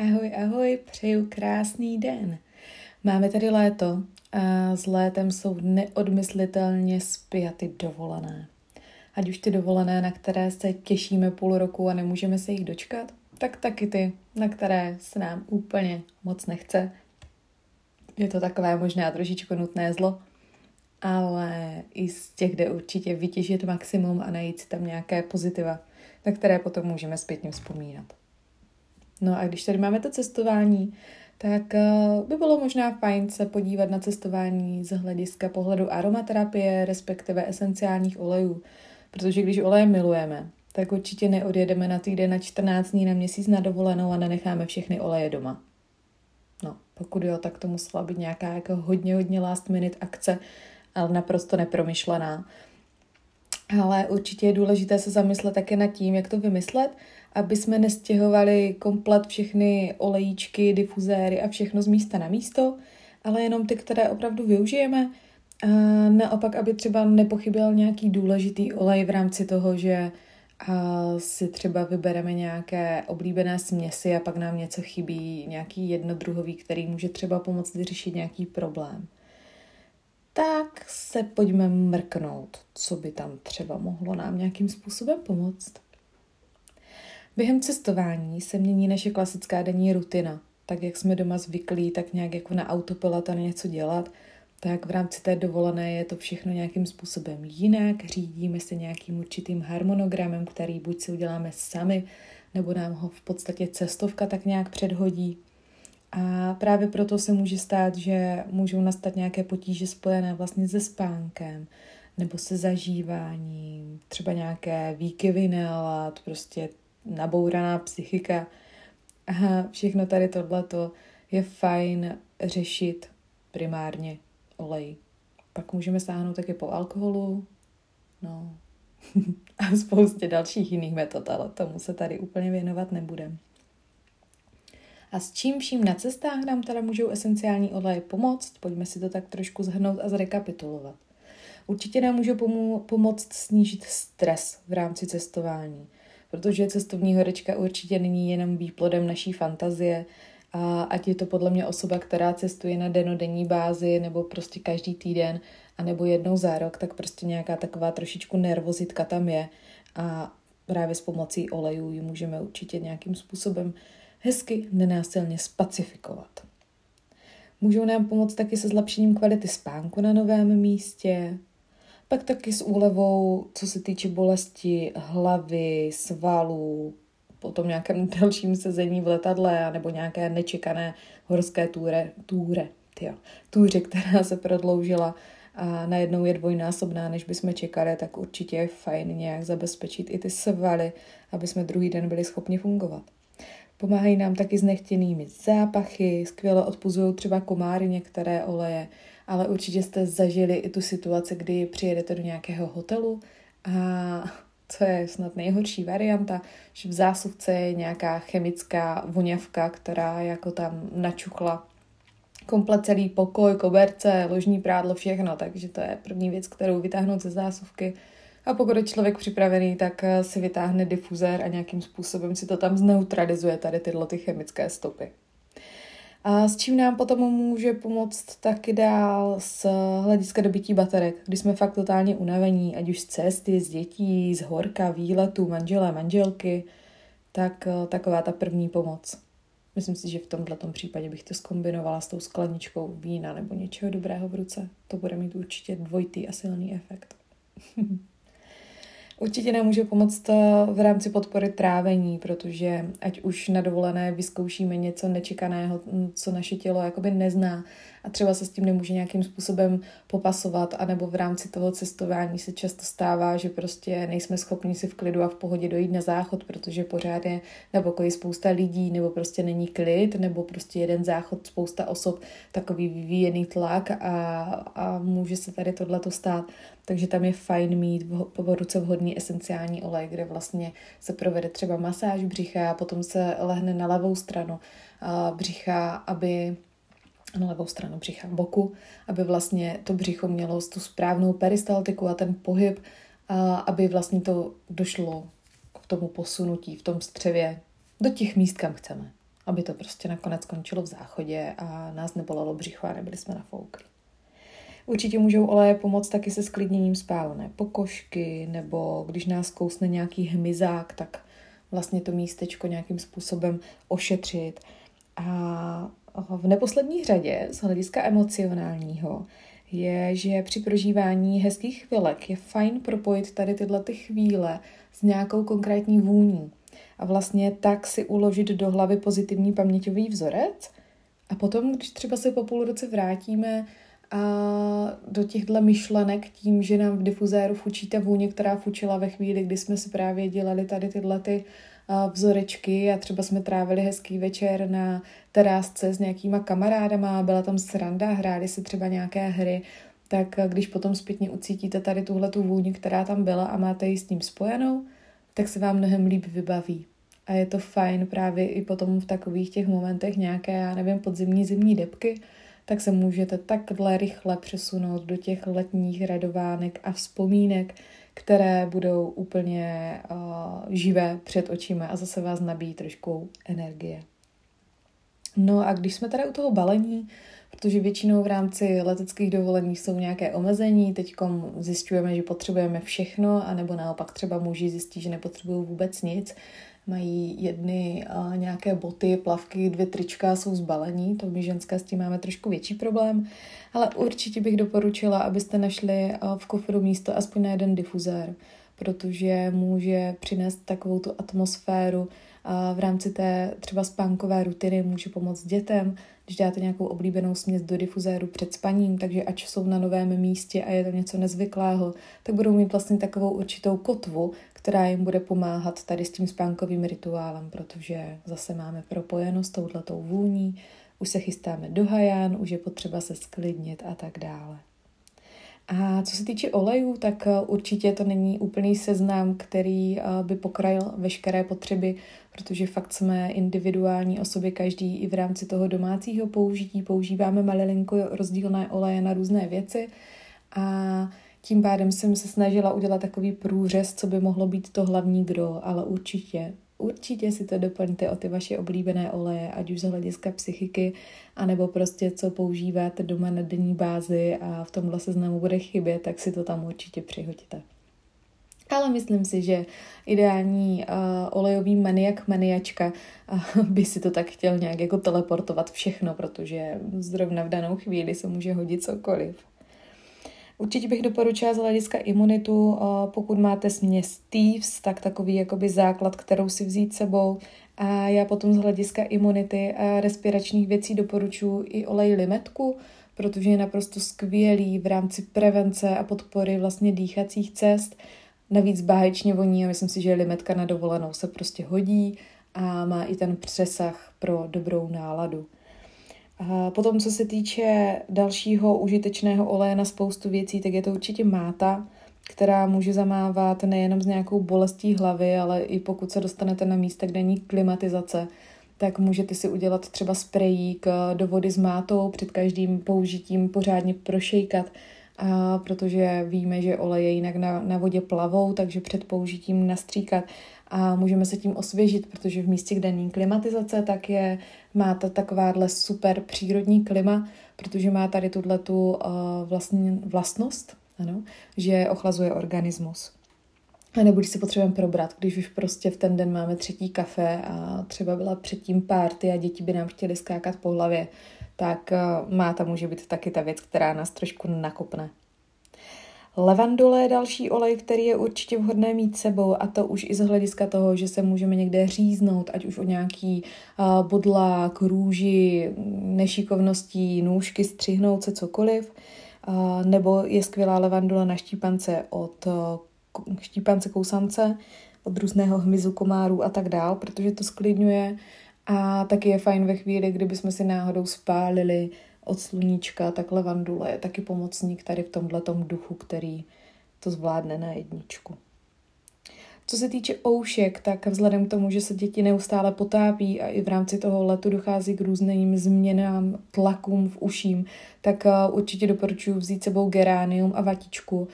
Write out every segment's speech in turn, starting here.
Ahoj, ahoj, přeju krásný den. Máme tady léto a s létem jsou neodmyslitelně spjaty dovolené. Ať už ty dovolené, na které se těšíme půl roku a nemůžeme se jich dočkat, tak taky ty, na které se nám úplně moc nechce. Je to takové možná trošičku nutné zlo, ale i z těch jde určitě vytěžit maximum a najít si tam nějaké pozitiva, na které potom můžeme zpětně vzpomínat. No a když tady máme to cestování, tak eh, by bylo možná fajn se podívat na cestování z hlediska pohledu aromaterapie, respektive esenciálních olejů. Protože když oleje milujeme, tak určitě neodjedeme na týden na 14 dní na měsíc na dovolenou a nenecháme všechny oleje doma. No, pokud jo, tak to musela být nějaká jako hodně, hodně last minute akce, ale naprosto nepromyšlená. Ale určitě je důležité se zamyslet také nad tím, jak to vymyslet, aby jsme nestěhovali komplet všechny olejíčky, difuzéry a všechno z místa na místo, ale jenom ty, které opravdu využijeme. A naopak, aby třeba nepochyběl nějaký důležitý olej v rámci toho, že a si třeba vybereme nějaké oblíbené směsi a pak nám něco chybí, nějaký jednodruhový, který může třeba pomoct vyřešit nějaký problém. Tak se pojďme mrknout, co by tam třeba mohlo nám nějakým způsobem pomoct. Během cestování se mění naše klasická denní rutina. Tak jak jsme doma zvyklí, tak nějak jako na autopilot a něco dělat, tak v rámci té dovolené je to všechno nějakým způsobem jinak, řídíme se nějakým určitým harmonogramem, který buď si uděláme sami, nebo nám ho v podstatě cestovka tak nějak předhodí. A právě proto se může stát, že můžou nastat nějaké potíže spojené vlastně se spánkem, nebo se zažíváním, třeba nějaké výkyvy nálad, prostě nabouraná psychika. A všechno tady tohleto je fajn řešit primárně olej. Pak můžeme sáhnout taky po alkoholu, no a spoustě dalších jiných metod, ale tomu se tady úplně věnovat nebudem. A s čím vším na cestách nám teda můžou esenciální oleje pomoct? Pojďme si to tak trošku zhrnout a zrekapitulovat. Určitě nám můžou pomoct snížit stres v rámci cestování protože cestovní horečka určitě není jenom výplodem naší fantazie, a ať je to podle mě osoba, která cestuje na denodenní bázi nebo prostě každý týden a nebo jednou za rok, tak prostě nějaká taková trošičku nervozitka tam je a právě s pomocí olejů ji můžeme určitě nějakým způsobem hezky, nenásilně spacifikovat. Můžou nám pomoct taky se zlepšením kvality spánku na novém místě, pak taky s úlevou, co se týče bolesti hlavy, svalů, potom nějakém dalším sezení v letadle nebo nějaké nečekané horské túre, túre, tyjo, túře, která se prodloužila a najednou je dvojnásobná, než bychom čekali, tak určitě je fajn nějak zabezpečit i ty svaly, aby jsme druhý den byli schopni fungovat. Pomáhají nám taky s nechtěnými zápachy, skvěle odpuzují třeba komáry některé oleje, ale určitě jste zažili i tu situaci, kdy přijedete do nějakého hotelu a co je snad nejhorší varianta, že v zásuvce je nějaká chemická voňavka, která jako tam načuchla komplet celý pokoj, koberce, ložní prádlo, všechno, takže to je první věc, kterou vytáhnout ze zásuvky. A pokud je člověk připravený, tak si vytáhne difuzér a nějakým způsobem si to tam zneutralizuje tady tyhle ty chemické stopy. A s čím nám potom může pomoct taky dál z hlediska dobytí baterek, kdy jsme fakt totálně unavení, ať už z cesty, z dětí, z horka, výletů, manželé, manželky, tak eh, taková ta první pomoc. Myslím si, že v tomhle případě bych to skombinovala s tou skleničkou vína nebo něčeho dobrého v ruce. To bude mít určitě dvojitý a silný efekt. Určitě nám může pomoct v rámci podpory trávení, protože ať už na dovolené vyzkoušíme něco nečekaného, co naše tělo jakoby nezná a třeba se s tím nemůže nějakým způsobem popasovat, anebo v rámci toho cestování se často stává, že prostě nejsme schopni si v klidu a v pohodě dojít na záchod, protože pořád je na pokoji spousta lidí, nebo prostě není klid, nebo prostě jeden záchod, spousta osob, takový vyvíjený tlak a, a může se tady tohleto stát. Takže tam je fajn mít po ruce vhodný esenciální olej, kde vlastně se provede třeba masáž břicha a potom se lehne na levou stranu břicha, aby na levou stranu břicha boku, aby vlastně to břicho mělo tu správnou peristaltiku a ten pohyb, aby vlastně to došlo k tomu posunutí v tom střevě do těch míst, kam chceme. aby to prostě nakonec skončilo v záchodě a nás nebolelo břicho a nebyli jsme nafouklí. Určitě můžou oleje pomoct taky se sklidněním spálené pokožky, nebo když nás kousne nějaký hmyzák, tak vlastně to místečko nějakým způsobem ošetřit. A v neposlední řadě z hlediska emocionálního je, že při prožívání hezkých chvilek je fajn propojit tady tyhle ty chvíle s nějakou konkrétní vůní. A vlastně tak si uložit do hlavy pozitivní paměťový vzorec. A potom, když třeba se po půl roce vrátíme a do těchto myšlenek tím, že nám v difuzéru fučí ta vůně, která fučila ve chvíli, kdy jsme si právě dělali tady tyhle ty vzorečky a třeba jsme trávili hezký večer na terásce s nějakýma kamarádama, byla tam sranda, hráli si třeba nějaké hry, tak když potom zpětně ucítíte tady tuhle tu vůni, která tam byla a máte ji s tím spojenou, tak se vám mnohem líp vybaví. A je to fajn právě i potom v takových těch momentech nějaké, já nevím, podzimní zimní depky, tak se můžete takhle rychle přesunout do těch letních radovánek a vzpomínek, které budou úplně uh, živé před očima a zase vás nabíjí trošku energie. No a když jsme tady u toho balení, protože většinou v rámci leteckých dovolení jsou nějaké omezení, teď zjišťujeme, že potřebujeme všechno, anebo naopak třeba muži zjistí, že nepotřebují vůbec nic, mají jedny nějaké boty, plavky, dvě trička, jsou zbalení, to my ženské s tím máme trošku větší problém, ale určitě bych doporučila, abyste našli v kofru místo aspoň na jeden difuzér, protože může přinést takovou tu atmosféru, v rámci té třeba spánkové rutiny může pomoct dětem, když dáte nějakou oblíbenou směs do difuzéru před spaním, takže ať jsou na novém místě a je to něco nezvyklého, tak budou mít vlastně takovou určitou kotvu, která jim bude pomáhat tady s tím spánkovým rituálem, protože zase máme propojeno s touhletou vůní, už se chystáme do haján, už je potřeba se sklidnit a tak dále. A co se týče olejů, tak eh, určitě to není úplný seznam, který eh, by pokrajil veškeré potřeby, protože fakt jsme individuální osoby, každý i v rámci toho domácího použití používáme malilinko rozdílné oleje na různé věci a tím pádem jsem se snažila udělat takový průřez, co by mohlo být to hlavní gro, ale určitě určitě si to doplňte o ty vaše oblíbené oleje, ať už z hlediska psychiky, anebo prostě co používáte doma na denní bázi a v tomhle seznamu bude chybět, tak si to tam určitě přihodíte. Ale myslím si, že ideální uh, olejový maniak, maniačka uh, by si to tak chtěl nějak jako teleportovat všechno, protože zrovna v danou chvíli se může hodit cokoliv. Určitě bych doporučila z hlediska imunitu, pokud máte směs Thieves, tak takový jakoby základ, kterou si vzít sebou. A já potom z hlediska imunity a respiračních věcí doporučuji i olej limetku, protože je naprosto skvělý v rámci prevence a podpory vlastně dýchacích cest. Navíc báječně voní a myslím si, že limetka na dovolenou se prostě hodí a má i ten přesah pro dobrou náladu. A potom, co se týče dalšího užitečného oleje na spoustu věcí, tak je to určitě máta, která může zamávat nejenom s nějakou bolestí hlavy, ale i pokud se dostanete na místa, kde není klimatizace, tak můžete si udělat třeba sprejík do vody s mátou, před každým použitím pořádně prošejkat, a protože víme, že oleje jinak na, na vodě plavou, takže před použitím nastříkat a můžeme se tím osvěžit, protože v místě, kde není klimatizace, tak je, má to takováhle super přírodní klima, protože má tady tuhle tu uh, vlastně vlastnost, ano, že ochlazuje organismus. A nebo když se potřebujeme probrat, když už prostě v ten den máme třetí kafe a třeba byla předtím párty a děti by nám chtěly skákat po hlavě, tak uh, máta může být taky ta věc, která nás trošku nakopne. Levandule je další olej, který je určitě vhodné mít sebou a to už i z hlediska toho, že se můžeme někde říznout, ať už o nějaký uh, bodlák, růži, nešikovností, nůžky, střihnout se cokoliv. Uh, nebo je skvělá levandule na štípance od uh, štípance kousance, od různého hmyzu, komáru a tak dál, protože to sklidňuje a taky je fajn ve chvíli, kdyby jsme si náhodou spálili od sluníčka, tak levandule je taky pomocník tady v tomhle duchu, který to zvládne na jedničku. Co se týče oušek, tak vzhledem k tomu, že se děti neustále potápí a i v rámci toho letu dochází k různým změnám, tlakům v uším, tak uh, určitě doporučuji vzít sebou geránium a vatičku. Uh,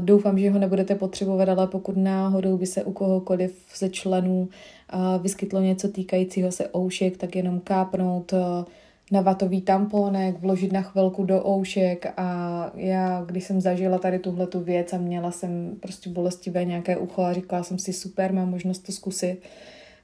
doufám, že ho nebudete potřebovat, ale pokud náhodou by se u kohokoliv ze členů vyskytlo něco týkajícího se oušek, tak jenom kápnout na vatový tamponek, vložit na chvilku do oušek a já, když jsem zažila tady tuhle tu věc a měla jsem prostě bolestivé nějaké ucho a říkala jsem si super, mám možnost to zkusit,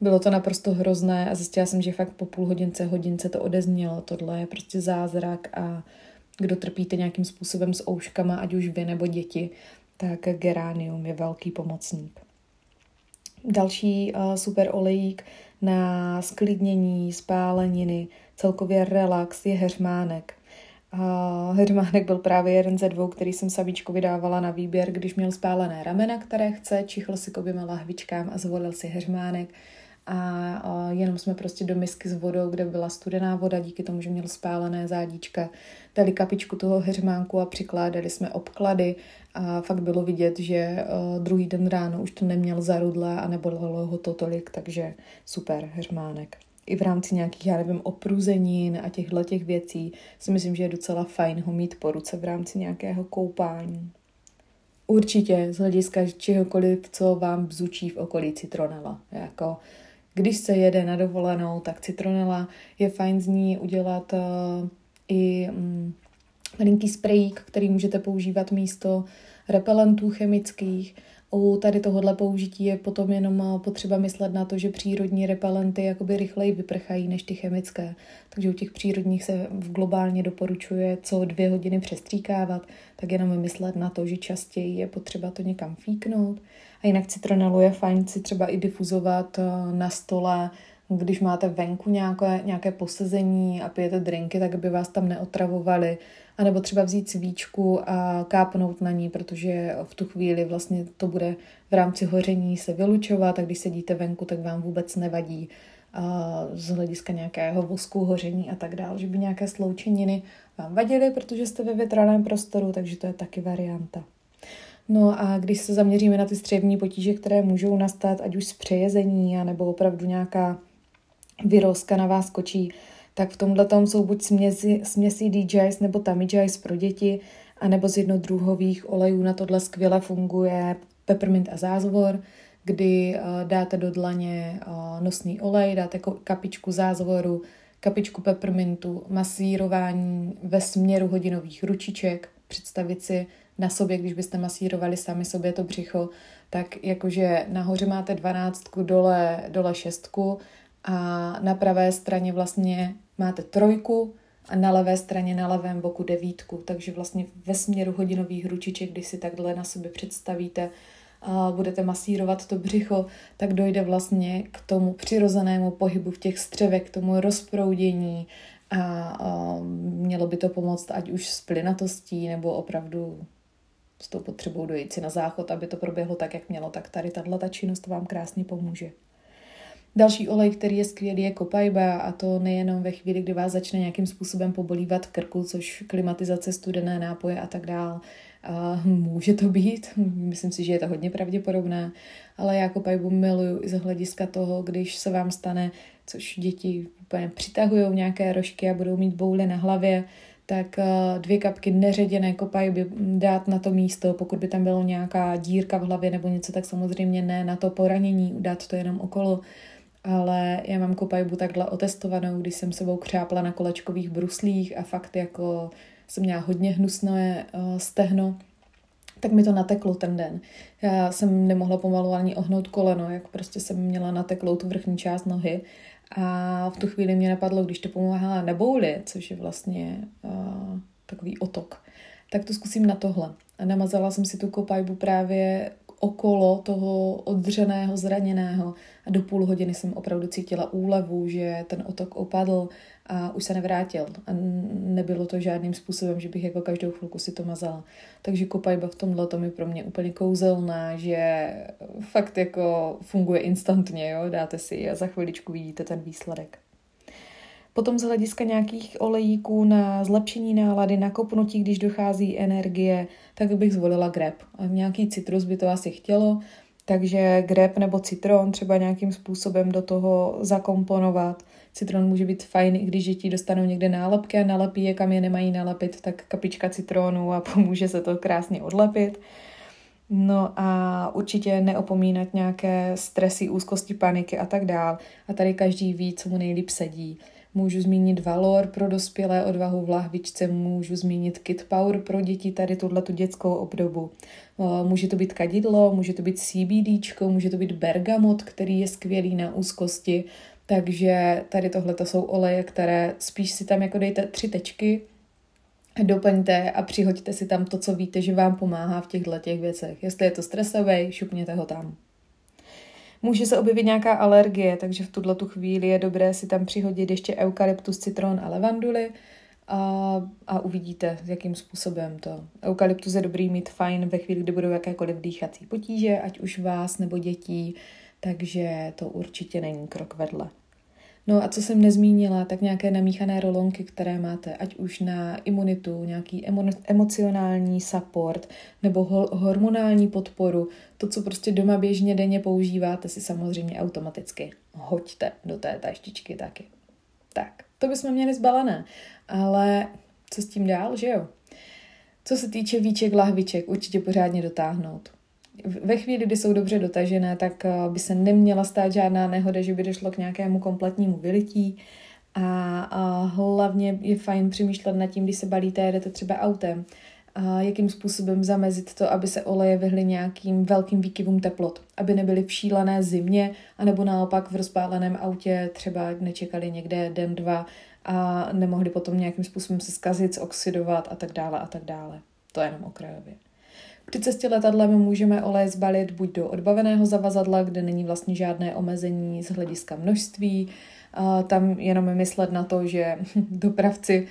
bylo to naprosto hrozné a zjistila jsem, že fakt po půl hodince, hodince to odeznělo. Tohle je prostě zázrak a kdo trpíte nějakým způsobem s ouškama, ať už vy nebo děti, tak geranium je velký pomocník. Další uh, super olejík na sklidnění, spáleniny, celkově relax je heřmánek. Uh, heřmánek byl právě jeden ze dvou, který jsem Savíčku vydávala na výběr, když měl spálené ramena, které chce, čichl si k oběma lahvičkám a zvolil si heřmánek a jenom jsme prostě do misky s vodou, kde byla studená voda, díky tomu, že měl spálené zádíčka, dali kapičku toho heřmánku a přikládali jsme obklady a fakt bylo vidět, že druhý den ráno už to neměl zarudlé a nebolelo ho to tolik, takže super heřmánek. I v rámci nějakých, já nevím, opruzenin a těchto těch věcí si myslím, že je docela fajn ho mít po ruce v rámci nějakého koupání. Určitě z hlediska čehokoliv, co vám bzučí v okolí citronela. Jako když se jede na dovolenou, tak citronela je fajn z ní udělat uh, i um, malinký sprejík, který můžete používat místo repelentů chemických. U tady tohohle použití je potom jenom eh, potřeba myslet na to, že přírodní repelenty jakoby rychleji vyprchají než ty chemické. Takže u těch přírodních se globálně doporučuje co dvě hodiny přestříkávat, tak jenom myslet na to, že častěji je potřeba to někam fíknout. A jinak citronelu je fajn si třeba i difuzovat eh, na stole, když máte venku nějaké, nějaké posezení a pijete drinky, tak aby vás tam neotravovali. A nebo třeba vzít svíčku a kápnout na ní, protože v tu chvíli vlastně to bude v rámci hoření se vylučovat a když sedíte venku, tak vám vůbec nevadí z hlediska nějakého vosku, hoření a tak dále, že by nějaké sloučeniny vám vadily, protože jste ve větraném prostoru, takže to je taky varianta. No a když se zaměříme na ty střevní potíže, které můžou nastat, ať už z přejezení, nebo opravdu nějaká vyrozka na vás kočí, tak v tomhle tom jsou buď směsi, směsi DJs nebo Tamijais pro děti, anebo z jednodruhových olejů. Na tohle skvěle funguje peppermint a zázvor, kdy uh, dáte do dlaně uh, nosný olej, dáte kapičku zázvoru, kapičku peppermintu, masírování ve směru hodinových ručiček, představit si na sobě, když byste masírovali sami sobě to břicho, tak jakože nahoře máte dvanáctku, dole, dole šestku a na pravé straně vlastně máte trojku a na levé straně na levém boku devítku. Takže vlastně ve směru hodinových ručiček, když si takhle na sobě představíte, a budete masírovat to břicho, tak dojde vlastně k tomu přirozenému pohybu v těch střevech, k tomu rozproudění a, a mělo by to pomoct ať už s plynatostí nebo opravdu s tou potřebou dojít si na záchod, aby to proběhlo tak, jak mělo, tak tady tahle ta činnost vám krásně pomůže. Další olej, který je skvělý, je kopajba a to nejenom ve chvíli, kdy vás začne nějakým způsobem pobolívat v krku, což klimatizace, studené nápoje a tak dál. Uh, může to být, myslím si, že je to hodně pravděpodobné, ale já kopajbu miluju i z hlediska toho, když se vám stane, což děti úplně přitahují nějaké rožky a budou mít bouly na hlavě, tak dvě kapky neředěné kopajby dát na to místo, pokud by tam byla nějaká dírka v hlavě nebo něco, tak samozřejmě ne na to poranění, dát to jenom okolo, ale já mám kopajbu takhle otestovanou, když jsem sebou křápla na kolečkových bruslích a fakt jako jsem měla hodně hnusné uh, stehno, tak mi to nateklo ten den. Já jsem nemohla pomalu ani ohnout koleno, jak prostě jsem měla nateklou tu vrchní část nohy a v tu chvíli mě napadlo, když to pomáhá na bouli, což je vlastně uh, takový otok, tak to zkusím na tohle. A namazala jsem si tu kopajbu právě okolo toho odřeného, zraněného a do půl hodiny jsem opravdu cítila úlevu, že ten otok opadl a už se nevrátil. A nebylo to žádným způsobem, že bych jako každou chvilku si to mazala. Takže kopajba v tomhle tom je pro mě úplně kouzelná, že fakt jako funguje instantně, jo? dáte si a za chviličku vidíte ten výsledek. Potom z hlediska nějakých olejíků na zlepšení nálady, na kopnutí, když dochází energie, tak bych zvolila grep. Nějaký citrus by to asi chtělo, takže grep nebo citron třeba nějakým způsobem do toho zakomponovat. Citron může být fajn, i když děti dostanou někde nálepky a nalepí je, kam je nemají nalepit, tak kapička citronu a pomůže se to krásně odlepit. No a určitě neopomínat nějaké stresy, úzkosti, paniky a tak dál. A tady každý ví, co mu nejlíp sedí. Můžu zmínit Valor pro dospělé, odvahu v lahvičce, můžu zmínit Kit Power pro děti, tady tuhle tu dětskou obdobu. Může to být kadidlo, může to být CBD, může to být bergamot, který je skvělý na úzkosti. Takže tady tohle to jsou oleje, které spíš si tam jako dejte tři tečky, doplňte a přihoďte si tam to, co víte, že vám pomáhá v těchto těch věcech. Jestli je to stresový, šupněte ho tam. Může se objevit nějaká alergie, takže v tuhle tu chvíli je dobré si tam přihodit ještě eukalyptus, citron a levanduly a, a uvidíte, jakým způsobem to. Eukalyptus je dobrý mít fajn ve chvíli, kdy budou jakékoliv dýchací potíže, ať už vás nebo dětí, takže to určitě není krok vedle. No a co jsem nezmínila, tak nějaké namíchané rolonky, které máte, ať už na imunitu, nějaký emo- emocionální support nebo ho- hormonální podporu, to, co prostě doma běžně denně používáte, si samozřejmě automaticky hoďte do té taštičky taky. Tak, to bychom měli zbalené, ale co s tím dál, že jo? Co se týče víček, lahviček, určitě pořádně dotáhnout ve chvíli, kdy jsou dobře dotažené, tak eh, by se neměla stát žádná nehoda, že by došlo k nějakému kompletnímu vylití. A, a hlavně je fajn přemýšlet nad tím, když se balíte, jedete třeba autem, a jakým způsobem zamezit to, aby se oleje vyhly nějakým velkým výkyvům teplot, aby nebyly v šílené zimě, anebo naopak v rozpáleném autě třeba nečekali někde den, dva a nemohli potom nějakým způsobem se zkazit, oxidovat a tak dále a tak dále. To je jenom okrajově. Při cestě letadlem můžeme olej zbalit buď do odbaveného zavazadla, kde není vlastně žádné omezení z hlediska množství, tam jenom myslet na to, že dopravci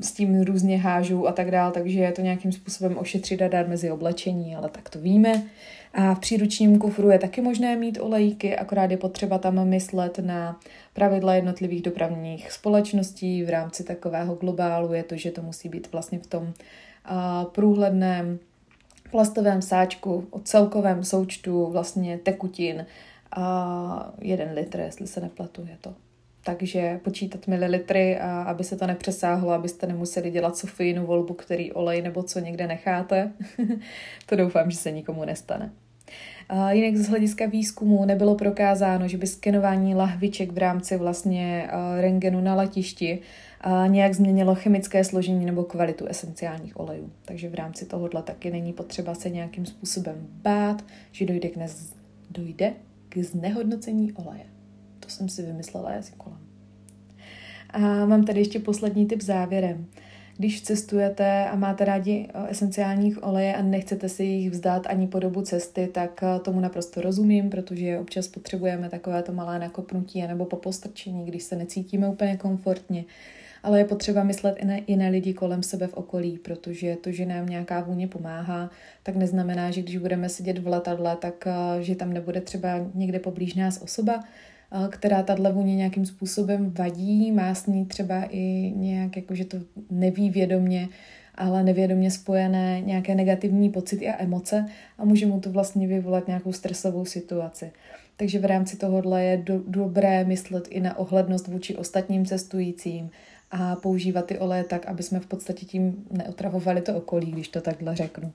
s tím různě hážou a tak dál, takže je to nějakým způsobem ošetřit a dát mezi oblečení, ale tak to víme. A v příručním kufru je taky možné mít olejky, akorát je potřeba tam myslet na pravidla jednotlivých dopravních společností v rámci takového globálu. Je to, že to musí být vlastně v tom průhledném plastovém sáčku o celkovém součtu vlastně tekutin a jeden litr, jestli se nepletu, je to. Takže počítat mililitry, a aby se to nepřesáhlo, abyste nemuseli dělat Sofijinu volbu, který olej nebo co někde necháte. to doufám, že se nikomu nestane. A jinak z hlediska výzkumu nebylo prokázáno, že by skenování lahviček v rámci vlastně rengenu na letišti nějak změnilo chemické složení nebo kvalitu esenciálních olejů. Takže v rámci tohohle taky není potřeba se nějakým způsobem bát, že dojde k, nez, dojde k znehodnocení oleje. To jsem si vymyslela jazykolem. A mám tady ještě poslední tip závěrem. Když cestujete a máte rádi eh, esenciálních oleje a nechcete si jich vzdát ani po dobu cesty, tak eh, tomu naprosto rozumím, protože občas potřebujeme takovéto malé nakopnutí nebo po postrčení, když se necítíme úplně komfortně ale je potřeba myslet i na jiné lidi kolem sebe v okolí, protože to, že nám nějaká vůně pomáhá, tak neznamená, že když budeme sedět v letadle, tak eh, že tam nebude třeba někde poblíž nás osoba, eh, která tato vůně nějakým způsobem vadí, má s ní třeba i nějak, jako že to neví vědomě, ale nevědomě spojené nějaké negativní pocity a emoce a může mu to vlastně vyvolat nějakou stresovou situaci. Takže v rámci tohohle je do, dobré myslet i na ohlednost vůči ostatním cestujícím, a používat ty oleje tak, aby jsme v podstatě tím neotravovali to okolí, když to takhle řeknu.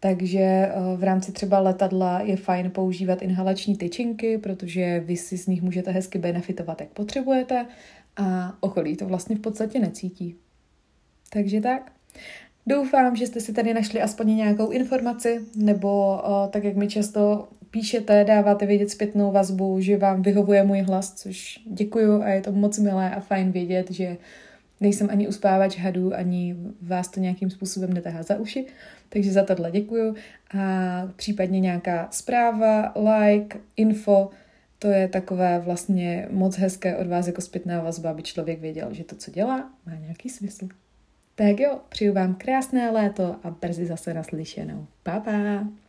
Takže eh, v rámci třeba letadla je fajn používat inhalační tyčinky, protože vy si z nich můžete hezky benefitovat, jak potřebujete a okolí to vlastně v podstatě necítí. Takže tak. Doufám, že jste si tady našli aspoň nějakou informaci, nebo eh, tak, jak mi často píšete, dáváte vědět zpětnou vazbu, že vám vyhovuje můj hlas, což děkuju a je to moc milé a fajn vědět, že nejsem ani uspávač hadů, ani vás to nějakým způsobem netahá za uši, takže za tohle děkuju a případně nějaká zpráva, like, info, to je takové vlastně moc hezké od vás jako zpětná vazba, aby člověk věděl, že to, co dělá, má nějaký smysl. Tak jo, přeju vám krásné léto a brzy zase naslyšenou. Pa, pa!